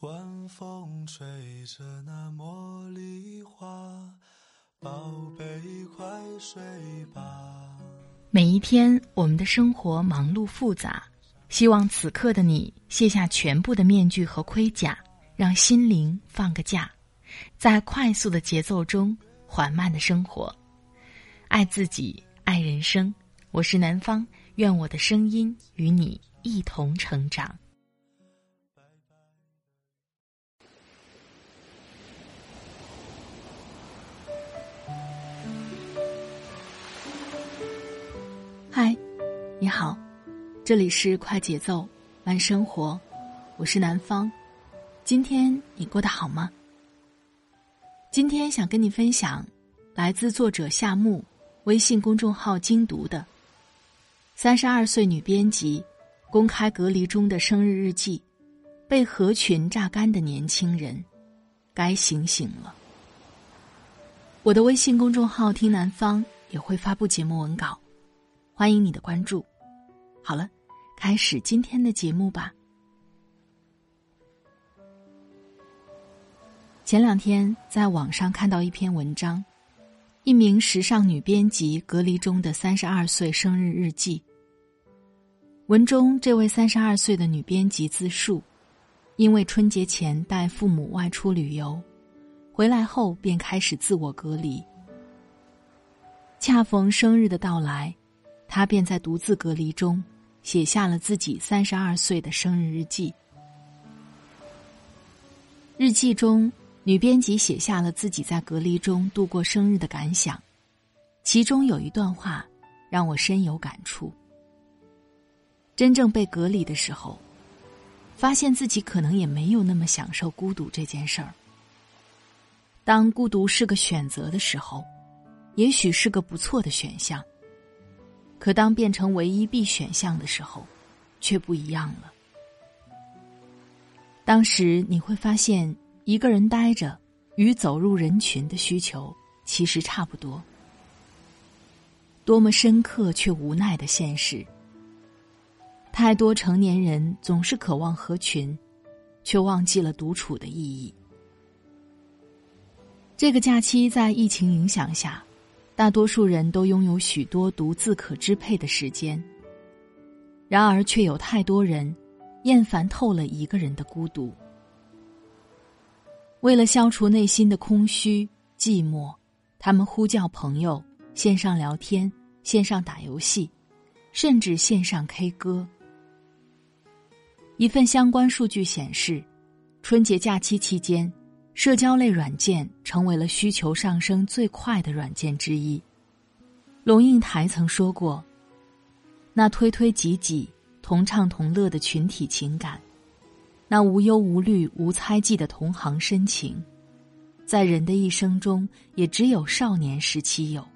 晚风吹着那茉莉花，宝贝快睡吧。每一天，我们的生活忙碌复杂，希望此刻的你卸下全部的面具和盔甲，让心灵放个假，在快速的节奏中缓慢的生活，爱自己，爱人生。我是南方，愿我的声音与你一同成长。好，这里是快节奏慢生活，我是南方。今天你过得好吗？今天想跟你分享来自作者夏木微信公众号精读的三十二岁女编辑公开隔离中的生日日记，被合群榨干的年轻人，该醒醒了。我的微信公众号听南方也会发布节目文稿。欢迎你的关注。好了，开始今天的节目吧。前两天在网上看到一篇文章，一名时尚女编辑隔离中的三十二岁生日日记。文中这位三十二岁的女编辑自述，因为春节前带父母外出旅游，回来后便开始自我隔离。恰逢生日的到来。他便在独自隔离中，写下了自己三十二岁的生日日记。日记中，女编辑写下了自己在隔离中度过生日的感想，其中有一段话让我深有感触。真正被隔离的时候，发现自己可能也没有那么享受孤独这件事儿。当孤独是个选择的时候，也许是个不错的选项。可当变成唯一必选项的时候，却不一样了。当时你会发现，一个人呆着与走入人群的需求其实差不多。多么深刻却无奈的现实！太多成年人总是渴望合群，却忘记了独处的意义。这个假期在疫情影响下。大多数人都拥有许多独自可支配的时间，然而却有太多人厌烦透了一个人的孤独。为了消除内心的空虚寂寞，他们呼叫朋友，线上聊天，线上打游戏，甚至线上 K 歌。一份相关数据显示，春节假期期间。社交类软件成为了需求上升最快的软件之一。龙应台曾说过：“那推推挤挤、同唱同乐的群体情感，那无忧无虑、无猜忌的同行深情，在人的一生中，也只有少年时期有。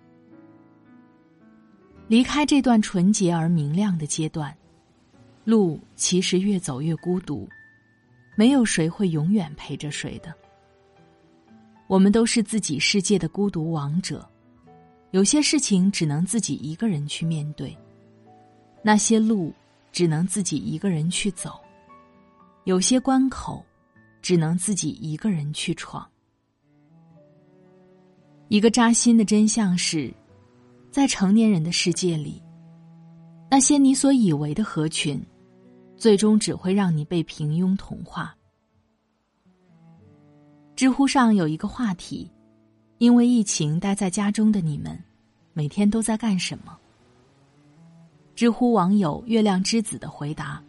离开这段纯洁而明亮的阶段，路其实越走越孤独，没有谁会永远陪着谁的。”我们都是自己世界的孤独王者，有些事情只能自己一个人去面对，那些路只能自己一个人去走，有些关口只能自己一个人去闯。一个扎心的真相是，在成年人的世界里，那些你所以为的合群，最终只会让你被平庸同化。知乎上有一个话题：“因为疫情待在家中的你们，每天都在干什么？”知乎网友月亮之子的回答，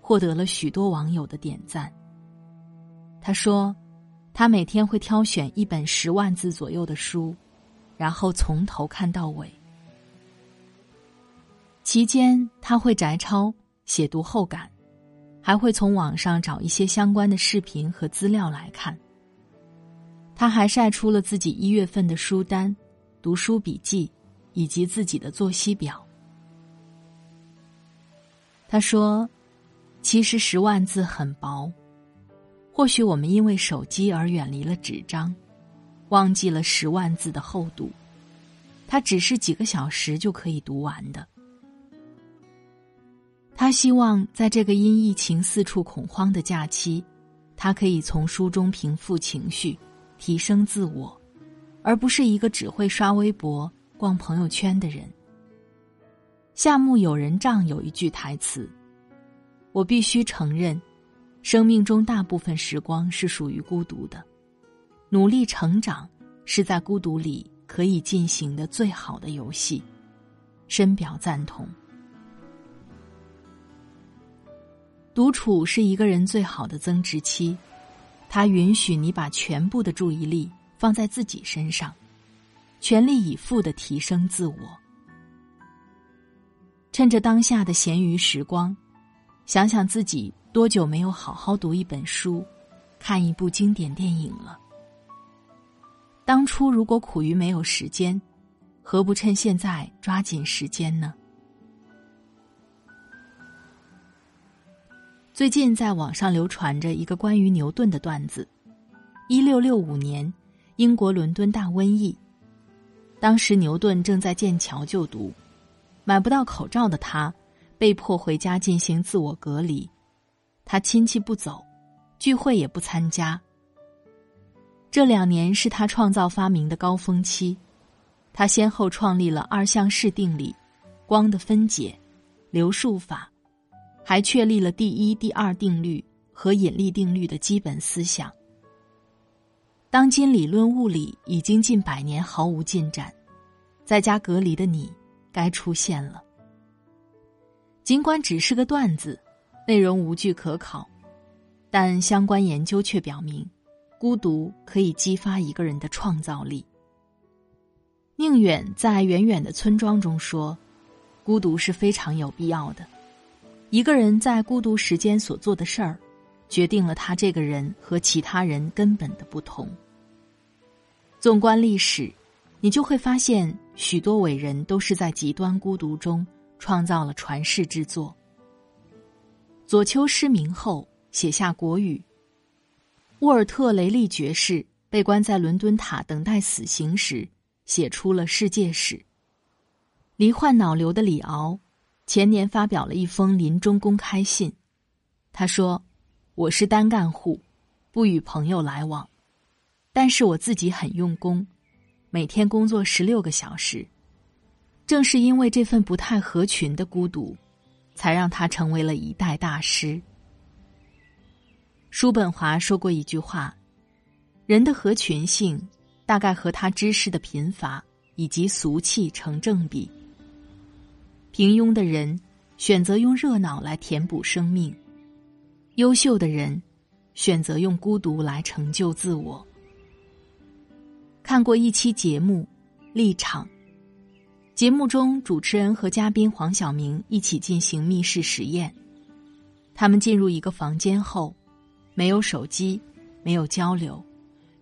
获得了许多网友的点赞。他说：“他每天会挑选一本十万字左右的书，然后从头看到尾。期间他会摘抄、写读后感，还会从网上找一些相关的视频和资料来看。”他还晒出了自己一月份的书单、读书笔记，以及自己的作息表。他说：“其实十万字很薄，或许我们因为手机而远离了纸张，忘记了十万字的厚度。它只是几个小时就可以读完的。”他希望在这个因疫情四处恐慌的假期。他可以从书中平复情绪，提升自我，而不是一个只会刷微博、逛朋友圈的人。夏目友人帐有一句台词：“我必须承认，生命中大部分时光是属于孤独的，努力成长是在孤独里可以进行的最好的游戏。”深表赞同。独处是一个人最好的增值期，它允许你把全部的注意力放在自己身上，全力以赴的提升自我。趁着当下的闲余时光，想想自己多久没有好好读一本书、看一部经典电影了。当初如果苦于没有时间，何不趁现在抓紧时间呢？最近在网上流传着一个关于牛顿的段子：一六六五年，英国伦敦大瘟疫，当时牛顿正在剑桥就读。买不到口罩的他，被迫回家进行自我隔离。他亲戚不走，聚会也不参加。这两年是他创造发明的高峰期，他先后创立了二项式定理、光的分解、流数法，还确立了第一、第二定律和引力定律的基本思想。当今理论物理已经近百年毫无进展，在家隔离的你。该出现了。尽管只是个段子，内容无据可考，但相关研究却表明，孤独可以激发一个人的创造力。宁远在远远的村庄中说：“孤独是非常有必要的。一个人在孤独时间所做的事儿，决定了他这个人和其他人根本的不同。纵观历史。”你就会发现，许多伟人都是在极端孤独中创造了传世之作。左丘失明后写下《国语》，沃尔特·雷利爵士被关在伦敦塔等待死刑时，写出了《世界史》。罹患脑瘤的李敖，前年发表了一封临终公开信，他说：“我是单干户，不与朋友来往，但是我自己很用功。”每天工作十六个小时，正是因为这份不太合群的孤独，才让他成为了一代大师。叔本华说过一句话：“人的合群性，大概和他知识的贫乏以及俗气成正比。平庸的人选择用热闹来填补生命，优秀的人选择用孤独来成就自我。”看过一期节目《立场》，节目中主持人和嘉宾黄晓明一起进行密室实验。他们进入一个房间后，没有手机，没有交流，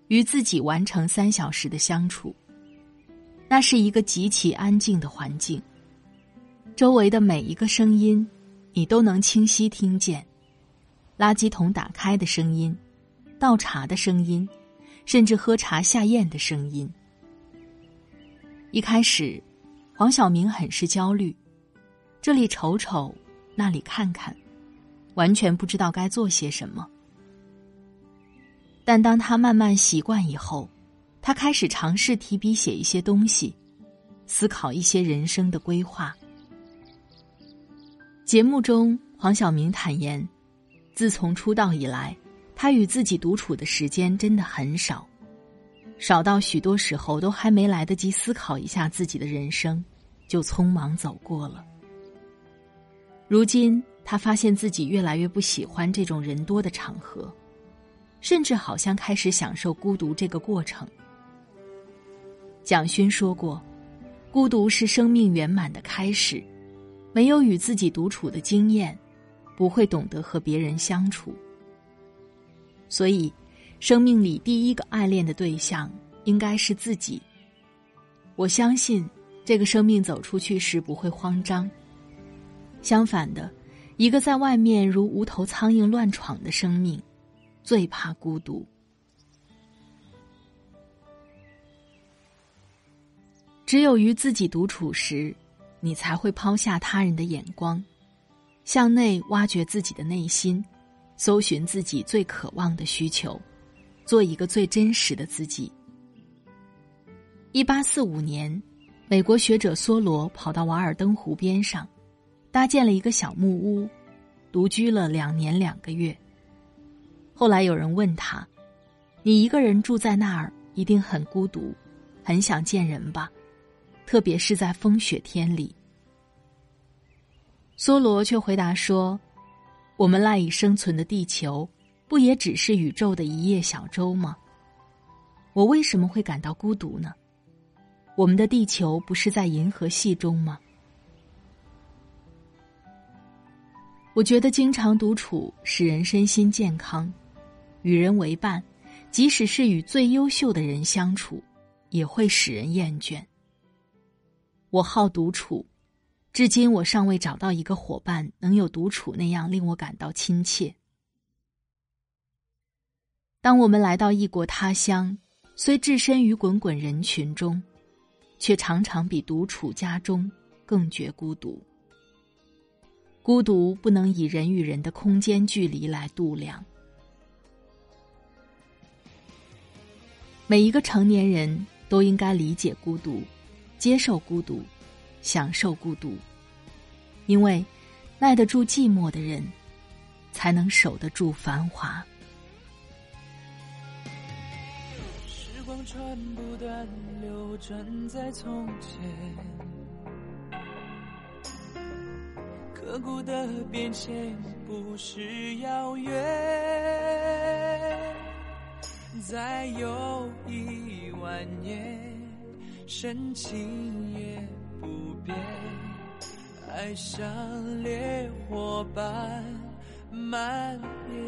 与自己完成三小时的相处。那是一个极其安静的环境，周围的每一个声音，你都能清晰听见：垃圾桶打开的声音，倒茶的声音。甚至喝茶下咽的声音。一开始，黄晓明很是焦虑，这里瞅瞅，那里看看，完全不知道该做些什么。但当他慢慢习惯以后，他开始尝试提笔写一些东西，思考一些人生的规划。节目中，黄晓明坦言，自从出道以来。他与自己独处的时间真的很少，少到许多时候都还没来得及思考一下自己的人生，就匆忙走过了。如今他发现自己越来越不喜欢这种人多的场合，甚至好像开始享受孤独这个过程。蒋勋说过：“孤独是生命圆满的开始，没有与自己独处的经验，不会懂得和别人相处。”所以，生命里第一个爱恋的对象应该是自己。我相信，这个生命走出去时不会慌张。相反的，一个在外面如无头苍蝇乱闯的生命，最怕孤独。只有与自己独处时，你才会抛下他人的眼光，向内挖掘自己的内心。搜寻自己最渴望的需求，做一个最真实的自己。一八四五年，美国学者梭罗跑到瓦尔登湖边上，搭建了一个小木屋，独居了两年两个月。后来有人问他：“你一个人住在那儿，一定很孤独，很想见人吧？特别是在风雪天里。”梭罗却回答说：“我们赖以生存的地球，不也只是宇宙的一叶小舟吗？我为什么会感到孤独呢？我们的地球不是在银河系中吗？”我觉得经常独处使人身心健康。与人为伴，即使是与最优秀的人相处，也会使人厌倦。我好独处，至今我尚未找到一个伙伴能有独处那样令我感到亲切。当我们来到异国他乡，虽置身于滚滚人群中，却常常比独处家中更觉孤独。孤独不能以人与人的空间距离来度量。每一个成年人都应该理解孤独，接受孤独，享受孤独，因为耐得住寂寞的人，才能守得住繁华。时光穿不断流转在从前，刻骨的变迁不是遥远。再有一万年，深情也不变，爱像烈火般蔓延。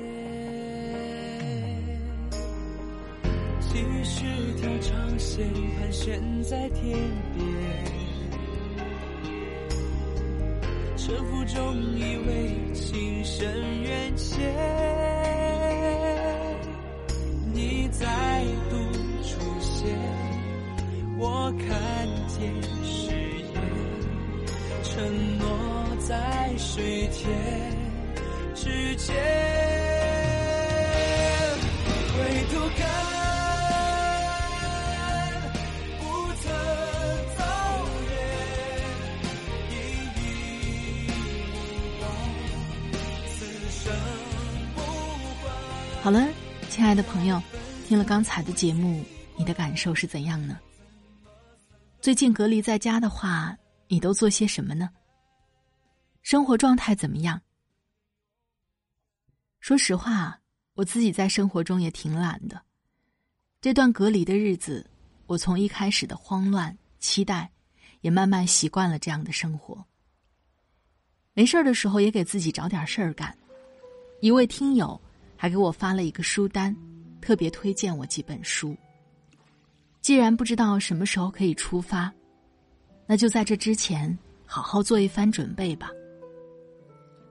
几十条长线盘旋在天边，沉浮中以为情深缘浅。看见誓言，承诺在水天之间，回头看，不曾走远，一语不此生不换好了，亲爱的朋友。听了刚才的节目，你的感受是怎样呢？最近隔离在家的话，你都做些什么呢？生活状态怎么样？说实话，我自己在生活中也挺懒的。这段隔离的日子，我从一开始的慌乱、期待，也慢慢习惯了这样的生活。没事儿的时候，也给自己找点事儿干。一位听友还给我发了一个书单。特别推荐我几本书。既然不知道什么时候可以出发，那就在这之前好好做一番准备吧。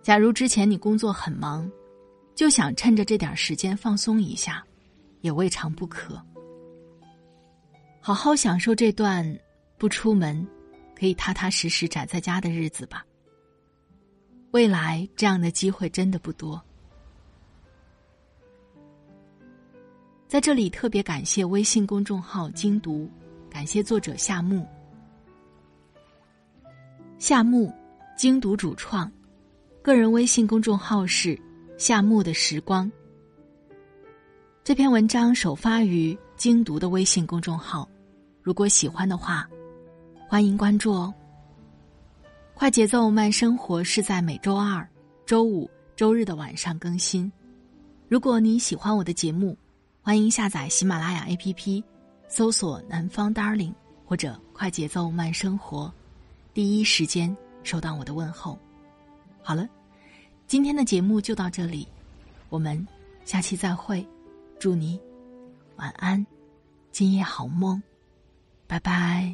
假如之前你工作很忙，就想趁着这点时间放松一下，也未尝不可。好好享受这段不出门，可以踏踏实实宅在家的日子吧。未来这样的机会真的不多。在这里特别感谢微信公众号“精读”，感谢作者夏木。夏木，精读主创，个人微信公众号是“夏木的时光”。这篇文章首发于精读的微信公众号，如果喜欢的话，欢迎关注哦。快节奏慢生活是在每周二、周五、周日的晚上更新。如果你喜欢我的节目，欢迎下载喜马拉雅 APP，搜索“南方 Darling” 或者“快节奏慢生活”，第一时间收到我的问候。好了，今天的节目就到这里，我们下期再会，祝你晚安，今夜好梦，拜拜。